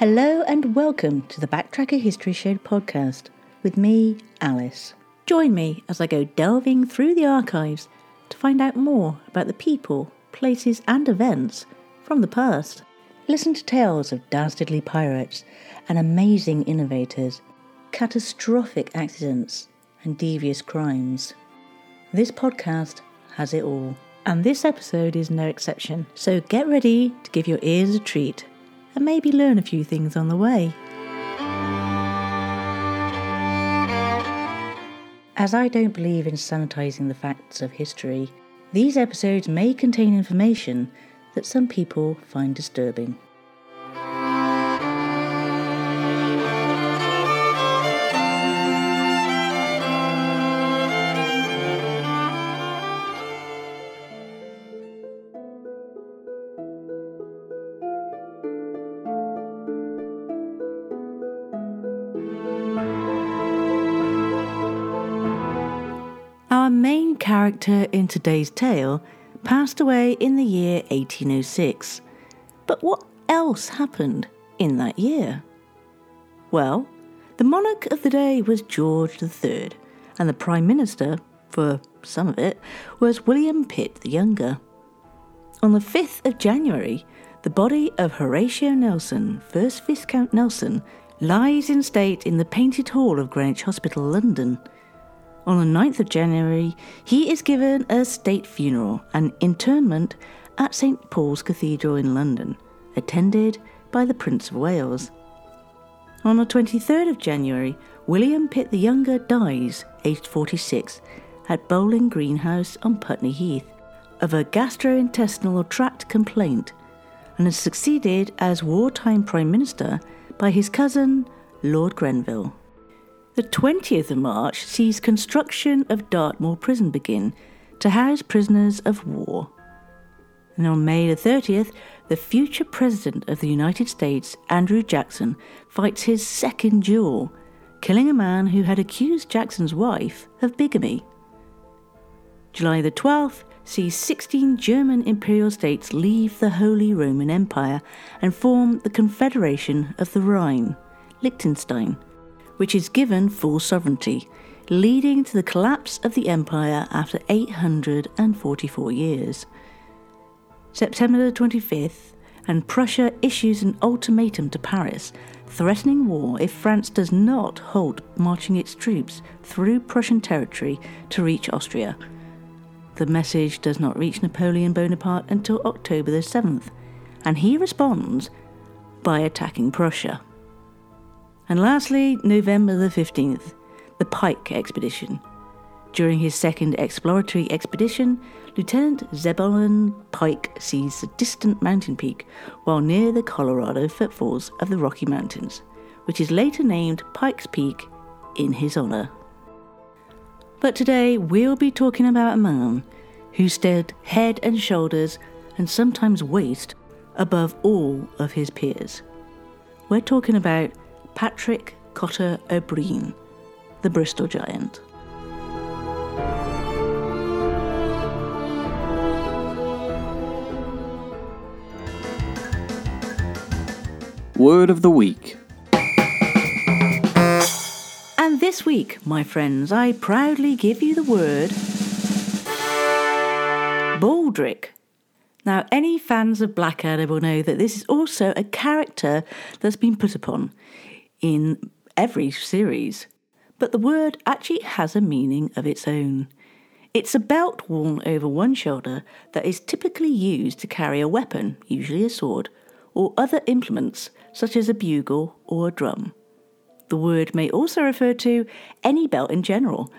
Hello and welcome to the Backtracker History Show podcast with me, Alice. Join me as I go delving through the archives to find out more about the people, places, and events from the past. Listen to tales of dastardly pirates and amazing innovators, catastrophic accidents, and devious crimes. This podcast has it all, and this episode is no exception. So get ready to give your ears a treat and maybe learn a few things on the way. As I don't believe in sanitizing the facts of history, these episodes may contain information that some people find disturbing. Character in today's tale passed away in the year 1806. But what else happened in that year? Well, the monarch of the day was George III, and the Prime Minister, for some of it, was William Pitt the Younger. On the 5th of January, the body of Horatio Nelson, 1st Viscount Nelson, lies in state in the Painted Hall of Greenwich Hospital, London. On the 9th of January, he is given a state funeral and interment at St Paul's Cathedral in London, attended by the Prince of Wales. On the 23rd of January, William Pitt the Younger dies, aged 46, at Bowling Green House on Putney Heath, of a gastrointestinal tract complaint, and is succeeded as wartime Prime Minister by his cousin, Lord Grenville. The 20th of March sees construction of Dartmoor Prison begin to house prisoners of war. And on May the 30th, the future President of the United States, Andrew Jackson, fights his second duel, killing a man who had accused Jackson's wife of bigamy. July the 12th sees 16 German imperial states leave the Holy Roman Empire and form the Confederation of the Rhine, Liechtenstein, which is given full sovereignty, leading to the collapse of the empire after 844 years. September the 25th, and Prussia issues an ultimatum to Paris, threatening war if France does not halt marching its troops through Prussian territory to reach Austria. The message does not reach Napoleon Bonaparte until October the 7th, and he responds by attacking Prussia. And lastly, November the 15th, the Pike Expedition. During his second exploratory expedition, Lieutenant Zebulon Pike sees a distant mountain peak while near the Colorado footfalls of the Rocky Mountains, which is later named Pike's Peak in his honor. But today we'll be talking about a man who stood head and shoulders and sometimes waist above all of his peers. We're talking about Patrick Cotter O'Brien, the Bristol Giant. Word of the week. And this week, my friends, I proudly give you the word Baldric. Now, any fans of Blackadder will know that this is also a character that's been put upon in every series, but the word actually has a meaning of its own. It's a belt worn over one shoulder that is typically used to carry a weapon, usually a sword, or other implements such as a bugle or a drum. The word may also refer to any belt in general,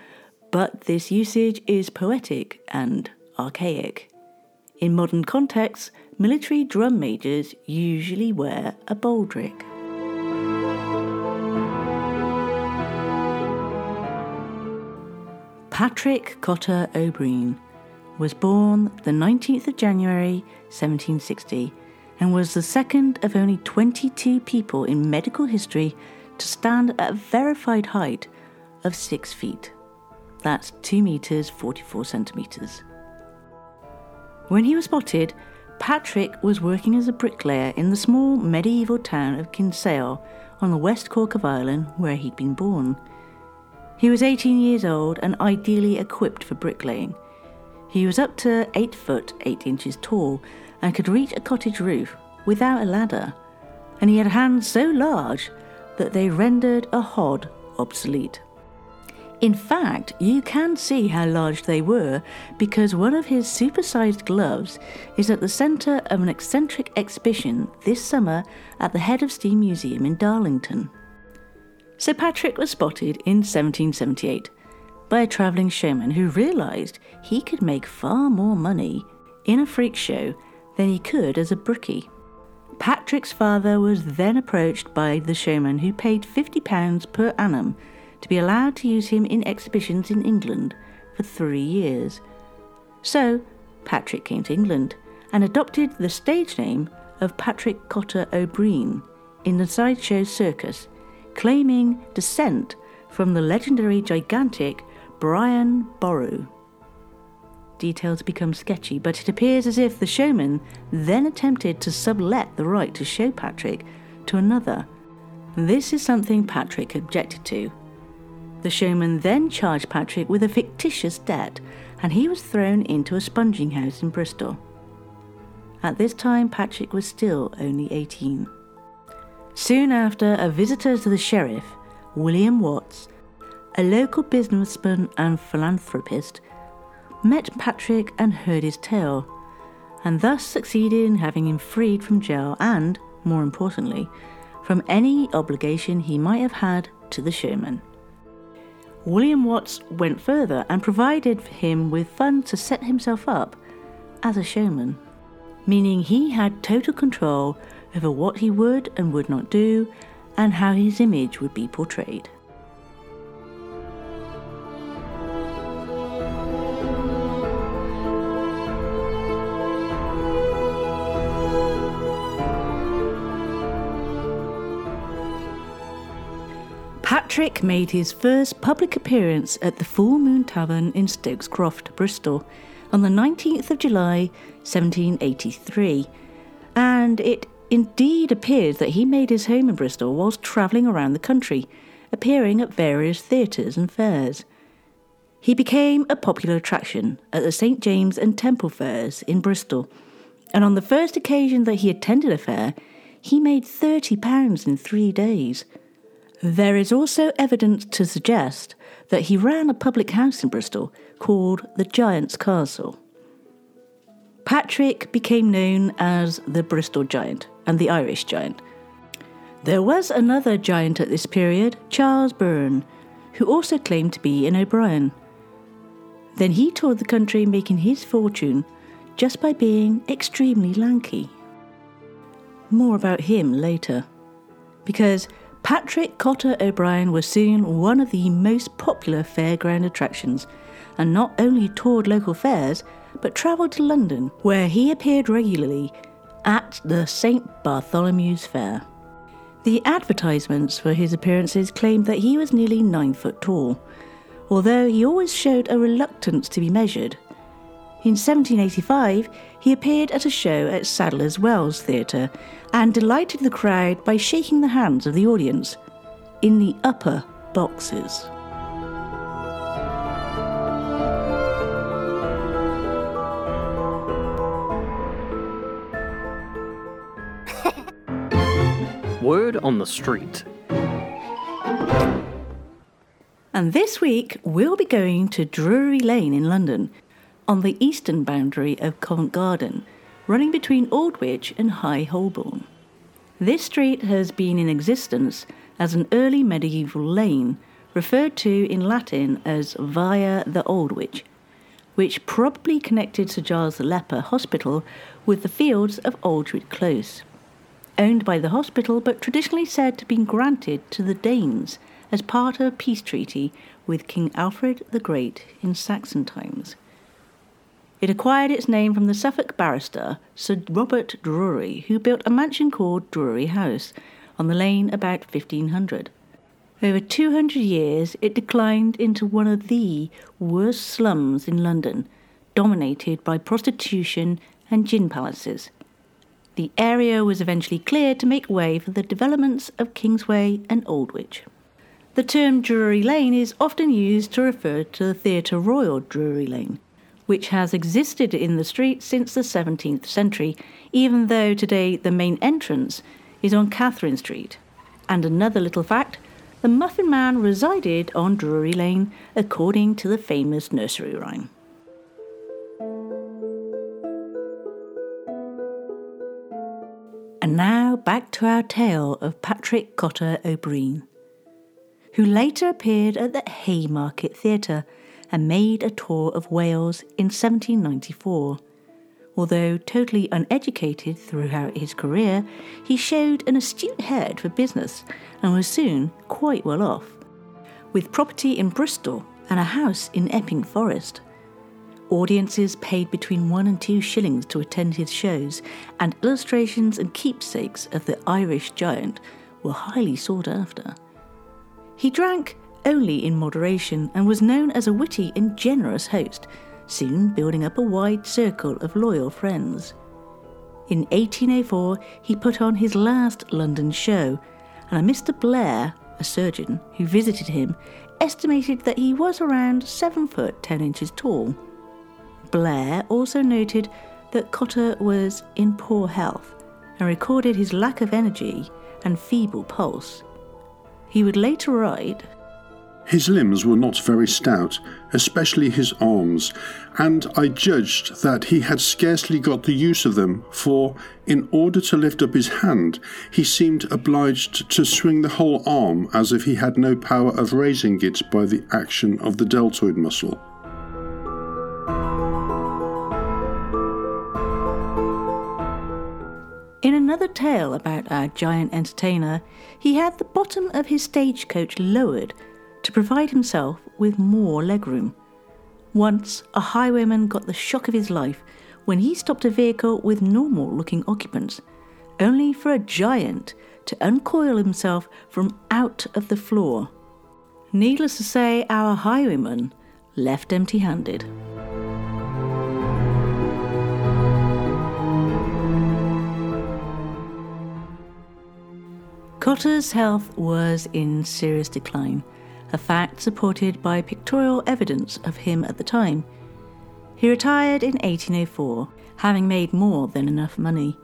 but this usage is poetic and archaic. In modern contexts, military drum majors usually wear a baldric. Patrick Cotter O'Brien was born the 19th of January 1760 and was the second of only 22 people in medical history to stand at a verified height of 6 feet. That's 2 metres 44 centimetres. When he was spotted, Patrick was working as a bricklayer in the small medieval town of Kinsale on the west Cork of Ireland, where he'd been born. He was 18 years old and ideally equipped for bricklaying. He was up to 8 foot 8 inches tall and could reach a cottage roof without a ladder, and he had hands so large that they rendered a hod obsolete. In fact, you can see how large they were because one of his supersized gloves is at the centre of an eccentric exhibition this summer at the Head of Steam Museum in Darlington. Sir Patrick was spotted in 1778 by a travelling showman who realised he could make far more money in a freak show than he could as a brickie. Patrick's father was then approached by the showman who paid £50 per annum to be allowed to use him in exhibitions in England for three years. So, Patrick came to England and adopted the stage name of Patrick Cotter O'Brien in the sideshow circus, claiming descent from the legendary gigantic Brian Boru. Details become sketchy, but it appears as if the showman then attempted to sublet the right to show Patrick to another. This is something Patrick objected to, the showman then charged Patrick with a fictitious debt, and he was thrown into a sponging house in Bristol. At this time, Patrick was still only 18. Soon after, a visitor to the sheriff, William Watts, a local businessman and philanthropist, met Patrick and heard his tale, and thus succeeded in having him freed from jail and, more importantly, from any obligation he might have had to the showman. William Watts went further and provided him with funds to set himself up as a showman, meaning he had total control over what he would and would not do and how his image would be portrayed. Patrick made his first public appearance at the Full Moon Tavern in Stokes Croft, Bristol, on the 19th of July 1783, and it indeed appears that he made his home in Bristol whilst travelling around the country, appearing at various theatres and fairs. He became a popular attraction at the St James and Temple fairs in Bristol, and on the first occasion that he attended a fair, he made £30 in three days. There is also evidence to suggest that he ran a public house in Bristol called the Giant's Castle. Patrick became known as the Bristol Giant and the Irish Giant. There was another giant at this period, Charles Byrne, who also claimed to be an O'Brien. Then he toured the country making his fortune just by being extremely lanky. More about him later. Because Patrick Cotter O'Brien was soon one of the most popular fairground attractions, and not only toured local fairs, but travelled to London, where he appeared regularly at the St Bartholomew's Fair. The advertisements for his appearances claimed that he was nearly nine foot tall, although he always showed a reluctance to be measured. In 1785, he appeared at a show at Sadler's Wells Theatre and delighted the crowd by shaking the hands of the audience in the upper boxes. Word on the street. And this week we'll be going to Drury Lane in London on the eastern boundary of Covent Garden, running between Aldwych and High Holborn. This street has been in existence as an early medieval lane, referred to in Latin as Via the Aldwych, which probably connected Sir Giles the Leper Hospital with the fields of Aldwych Close. Owned by the hospital, but traditionally said to have been granted to the Danes as part of a peace treaty with King Alfred the Great in Saxon times. It acquired its name from the Suffolk barrister Sir Robert Drury, who built a mansion called Drury House on the lane about 1500. Over 200 years, it declined into one of the worst slums in London, dominated by prostitution and gin palaces. The area was eventually cleared to make way for the developments of Kingsway and Aldwych. The term Drury Lane is often used to refer to the Theatre Royal Drury Lane, which has existed in the street since the 17th century, even though today the main entrance is on Catherine Street. And another little fact the Muffin Man resided on Drury Lane, according to the famous nursery rhyme. And now back to our tale of Patrick Cotter O'Brien, who later appeared at the Haymarket Theatre and made a tour of Wales in 1794. Although totally uneducated throughout his career, he showed an astute head for business and was soon quite well off. With property in Bristol and a house in Epping Forest, audiences paid between one and two shillings to attend his shows, and illustrations and keepsakes of the Irish giant were highly sought after. He drank only in moderation and was known as a witty and generous host soon building up a wide circle of loyal friends. In 1804, he put on his last London show, and a Mr. Blair, a surgeon who visited him, estimated that he was around 7 foot 10 inches tall. Blair also noted that Cotter was in poor health and recorded his lack of energy and feeble pulse. He would later write his limbs were not very stout, especially his arms, and I judged that he had scarcely got the use of them, for, in order to lift up his hand, he seemed obliged to swing the whole arm as if he had no power of raising it by the action of the deltoid muscle. Another tale about our giant entertainer, he had the bottom of his stagecoach lowered to provide himself with more legroom. Once, a highwayman got the shock of his life when he stopped a vehicle with normal looking occupants, only for a giant to uncoil himself from out of the floor. Needless to say, our highwayman left empty handed. Cotter's health was in serious decline a fact supported by pictorial evidence of him at the time. He retired in 1804, having made more than enough money,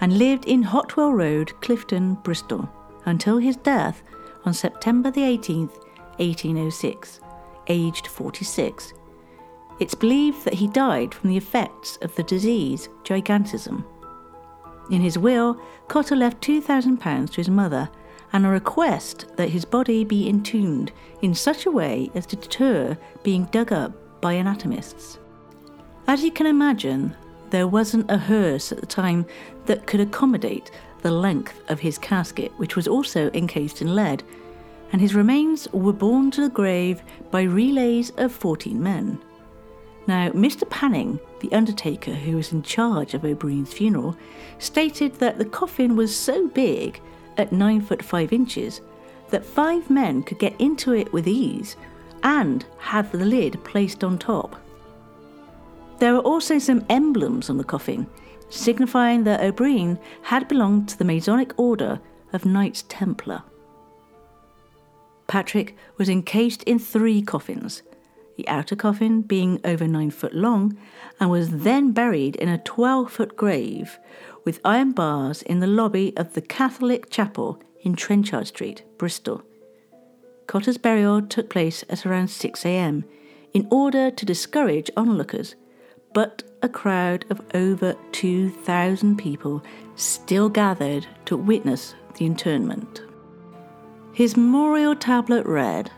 and lived in Hotwell Road, Clifton, Bristol, until his death on September 18, 1806, aged 46. It's believed that he died from the effects of the disease gigantism. In his will, Cotter left £2,000 to his mother and a request that his body be entombed in such a way as to deter being dug up by anatomists. As you can imagine, there wasn't a hearse at the time that could accommodate the length of his casket, which was also encased in lead, and his remains were borne to the grave by relays of 14 men. Now, Mr. Panning, the undertaker who was in charge of O'Brien's funeral, stated that the coffin was so big at 9 foot 5 inches that five men could get into it with ease and have the lid placed on top. There were also some emblems on the coffin, signifying that O'Brien had belonged to the Masonic Order of Knights Templar. Patrick was encased in three coffins, the outer coffin being over nine foot long, and was then buried in a 12 foot grave with iron bars in the lobby of the Catholic Chapel in Trenchard Street, Bristol. Cotter's burial took place at around 6 am in order to discourage onlookers, but a crowd of over 2,000 people still gathered to witness the internment. His memorial tablet read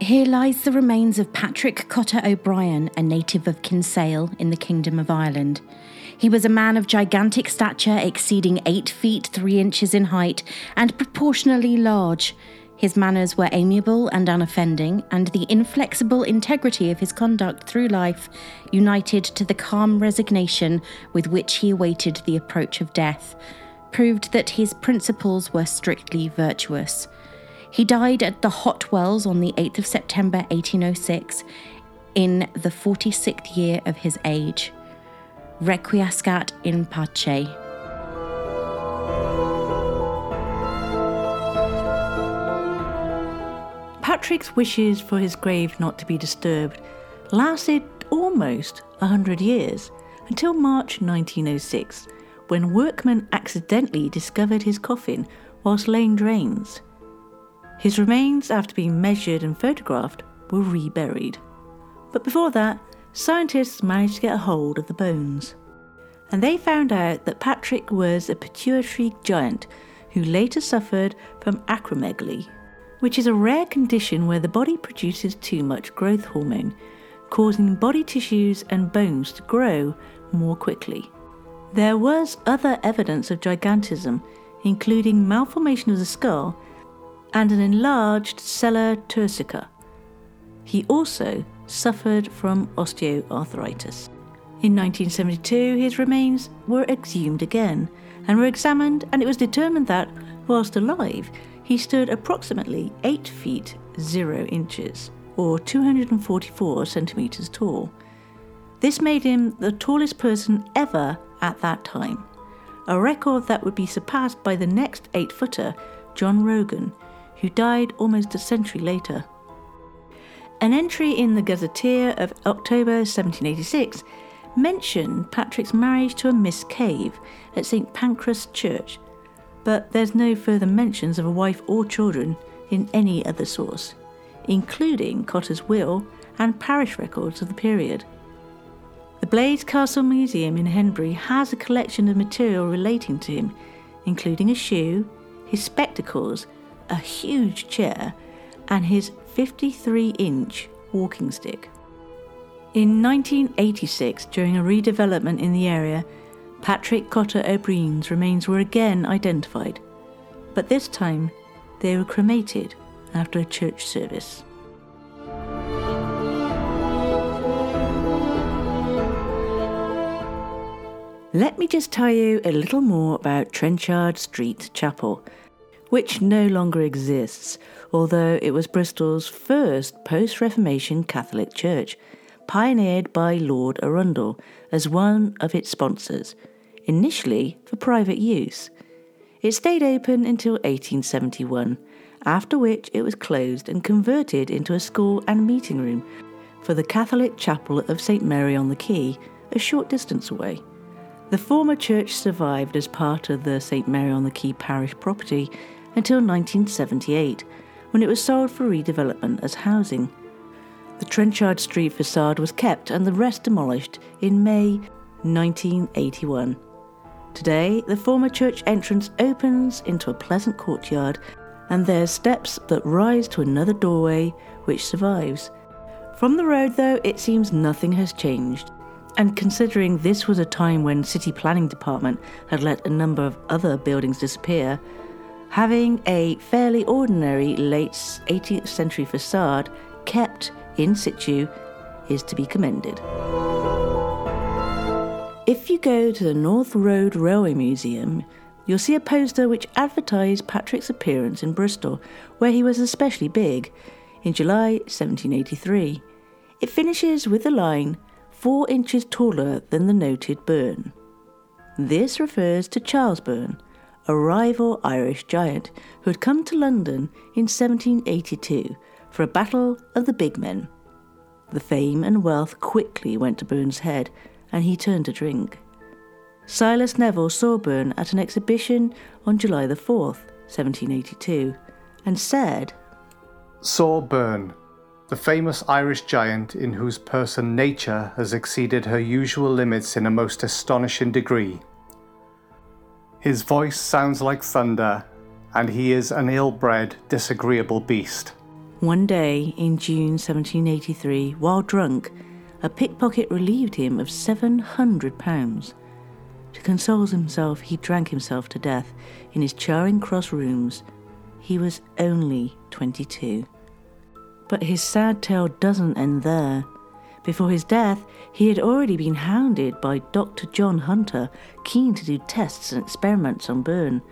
Here lies the remains of Patrick Cotter O'Brien, a native of Kinsale in the Kingdom of Ireland. He was a man of gigantic stature, exceeding eight feet three inches in height, and proportionally large. His manners were amiable and unoffending, and the inflexible integrity of his conduct through life, united to the calm resignation with which he awaited the approach of death, proved that his principles were strictly virtuous. He died at the Hot Wells on the 8th of September 1806, in the 46th year of his age. Requiescat in pace. Patrick's wishes for his grave not to be disturbed lasted almost a hundred years until March 1906, when workmen accidentally discovered his coffin whilst laying drains. His remains, after being measured and photographed, were reburied. But before that, scientists managed to get a hold of the bones. And they found out that Patrick was a pituitary giant who later suffered from acromegaly, which is a rare condition where the body produces too much growth hormone, causing body tissues and bones to grow more quickly. There was other evidence of gigantism, including malformation of the skull and an enlarged sella turcica. He also suffered from osteoarthritis. In 1972, his remains were exhumed again and were examined, and it was determined that, whilst alive, he stood approximately 8 feet 0 inches, or 244 centimetres tall. This made him the tallest person ever at that time, a record that would be surpassed by the next 8 footer, John Rogan, who died almost a century later. An entry in the Gazetteer of October 1786 mentioned Patrick's marriage to a Miss Cave at St Pancras Church, but there's no further mentions of a wife or children in any other source, including Cotter's will and parish records of the period. The Blaise Castle Museum in Henbury has a collection of material relating to him, including a shoe, his spectacles, a huge chair, and his 53 inch walking stick. In 1986, during a redevelopment in the area, Patrick Cotter O'Brien's remains were again identified, but this time they were cremated after a church service. Let me just tell you a little more about Trenchard Street Chapel, which no longer exists, although it was Bristol's first post Reformation Catholic church, pioneered by Lord Arundel as one of its sponsors, initially for private use. It stayed open until 1871, after which it was closed and converted into a school and meeting room for the Catholic Chapel of St Mary on the Quay, a short distance away. The former church survived as part of the St Mary on the Quay parish property until 1978, when it was sold for redevelopment as housing. The Trenchard Street facade was kept and the rest demolished in May 1981. Today, the former church entrance opens into a pleasant courtyard, and there's steps that rise to another doorway which survives. From the road, though, it seems nothing has changed. And considering this was a time when City Planning Department had let a number of other buildings disappear, having a fairly ordinary late 18th century facade kept in situ is to be commended. If you go to the North Road Railway Museum, you'll see a poster which advertised Patrick's appearance in Bristol, where he was especially big, in July 1783. It finishes with the line, four inches taller than the noted Byrne. This refers to Charles Byrne, a rival Irish giant who had come to London in 1782 for a battle of the big men. The fame and wealth quickly went to Byrne's head, and he turned to drink. Silas Neville saw Byrne at an exhibition on July the 4th, 1782, and said, Saw Byrne, the famous Irish giant in whose person nature has exceeded her usual limits in a most astonishing degree. His voice sounds like thunder, and he is an ill bred, disagreeable beast. One day in June 1783, while drunk, a pickpocket relieved him of £700. To console himself, he drank himself to death in his Charing Cross rooms. He was only 22. But his sad tale doesn't end there. Before his death, he had already been hounded by Dr. John Hunter, keen to do tests and experiments on Byrne.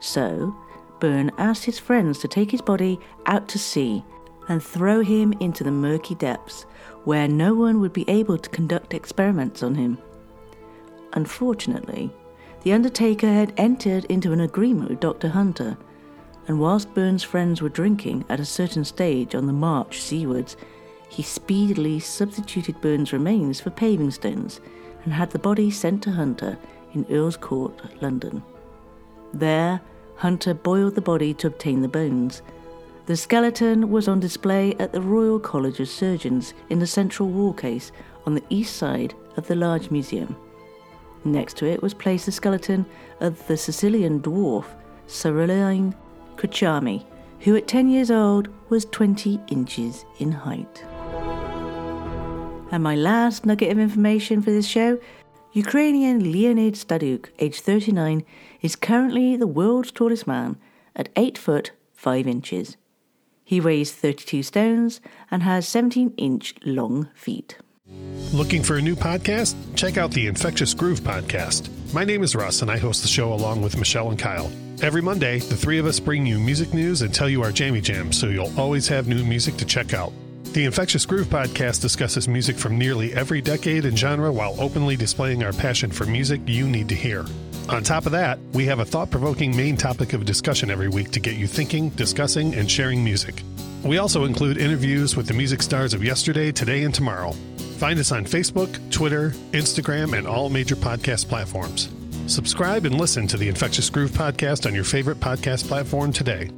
So, Byrne asked his friends to take his body out to sea and throw him into the murky depths, where no one would be able to conduct experiments on him. Unfortunately, the Undertaker had entered into an agreement with Dr. Hunter, and whilst Byrne's friends were drinking at a certain stage on the march seawards, he speedily substituted Byrne's remains for paving stones and had the body sent to Hunter in Earl's Court, London. There, Hunter boiled the body to obtain the bones. The skeleton was on display at the Royal College of Surgeons in the central wall case on the east side of the large museum. Next to it was placed the skeleton of the Sicilian dwarf Caroline Crachami, who at 10 years old was 20 inches in height. And my last nugget of information for this show Ukrainian Leonid Stadnyk, aged 39, is currently the world's tallest man at 8 foot 5 inches. He weighs 32 stones and has 17 inch long feet. Looking for a new podcast? Check out the Infectious Groove podcast. My name is Russ, and I host the show along with Michelle and Kyle. Every Monday, the three of us bring you music news and tell you our jammy jams so you'll always have new music to check out. The Infectious Groove podcast discusses music from nearly every decade and genre while openly displaying our passion for music you need to hear. On top of that, we have a thought provoking main topic of discussion every week to get you thinking, discussing, and sharing music. We also include interviews with the music stars of yesterday, today, and tomorrow. Find us on Facebook, Twitter, Instagram, and all major podcast platforms. Subscribe and listen to the Infectious Groove podcast on your favorite podcast platform today.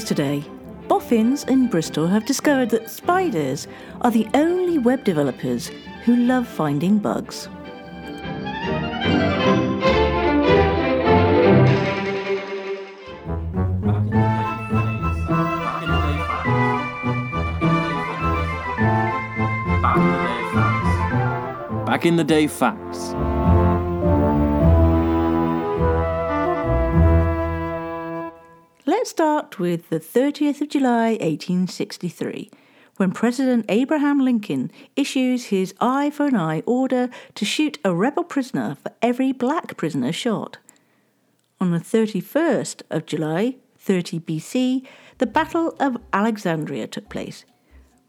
News today, boffins in Bristol have discovered that spiders are the only web developers who love finding bugs. Back in the day facts. Let's start with the 30th of July 1863, when President Abraham Lincoln issues his eye for an eye order to shoot a rebel prisoner for every black prisoner shot. On the 31st of July, 30 BC, the Battle of Alexandria took place.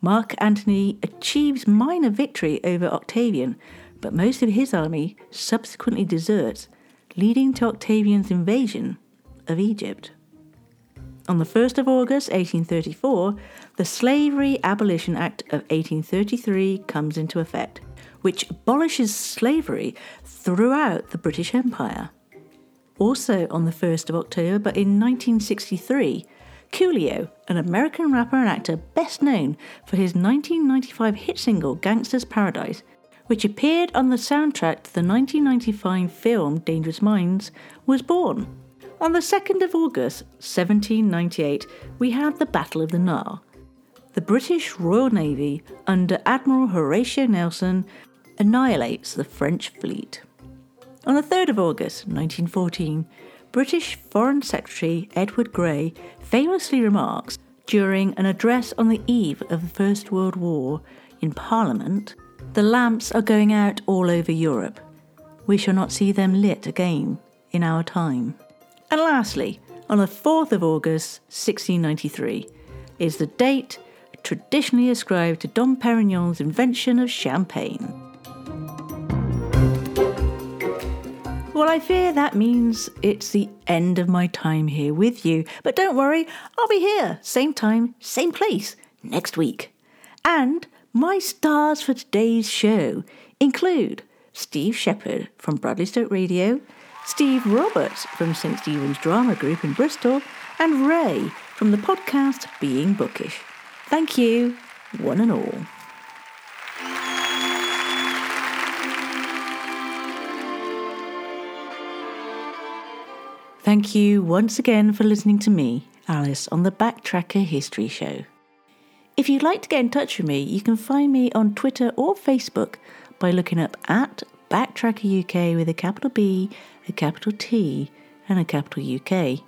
Mark Antony achieves minor victory over Octavian, but most of his army subsequently deserts, leading to Octavian's invasion of Egypt. On the 1st of August 1834, the Slavery Abolition Act of 1833 comes into effect, which abolishes slavery throughout the British Empire. Also on the 1st of October, but in 1963, Coolio, an American rapper and actor best known for his 1995 hit single Gangsta's Paradise, which appeared on the soundtrack to the 1995 film Dangerous Minds, was born. On the 2nd of August 1798, we had the Battle of the Nile. The British Royal Navy, under Admiral Horatio Nelson, annihilates the French fleet. On the 3rd of August 1914, British Foreign Secretary Edward Grey famously remarks during an address on the eve of the First World War in Parliament The lamps are going out all over Europe. We shall not see them lit again in our time. And lastly, on the 4th of August 1693 is the date traditionally ascribed to Dom Perignon's invention of champagne. Well, I fear that means it's the end of my time here with you. But don't worry, I'll be here, same time, same place, next week. And my stars for today's show include Steve Shepherd from Bradley Stoke Radio, Steve Roberts from St. Stephen's Drama Group in Bristol, and Ray from the podcast Being Bookish. Thank you, one and all. Thank you once again for listening to me, Alice, on the Backtracker History Show. If you'd like to get in touch with me, you can find me on Twitter or Facebook by looking up at Backtracker UK with a capital B, a capital T, and a capital UK.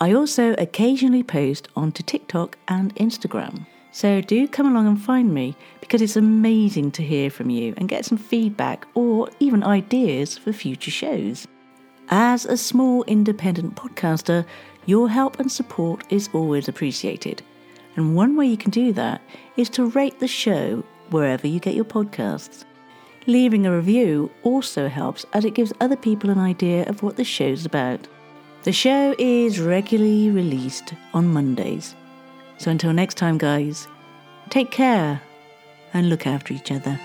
I also occasionally post onto TikTok and Instagram. So do come along and find me because it's amazing to hear from you and get some feedback or even ideas for future shows. As a small independent podcaster, your help and support is always appreciated. And one way you can do that is to rate the show wherever you get your podcasts. Leaving a review also helps as it gives other people an idea of what the show's about. The show is regularly released on Mondays. So until next time, guys, take care and look after each other.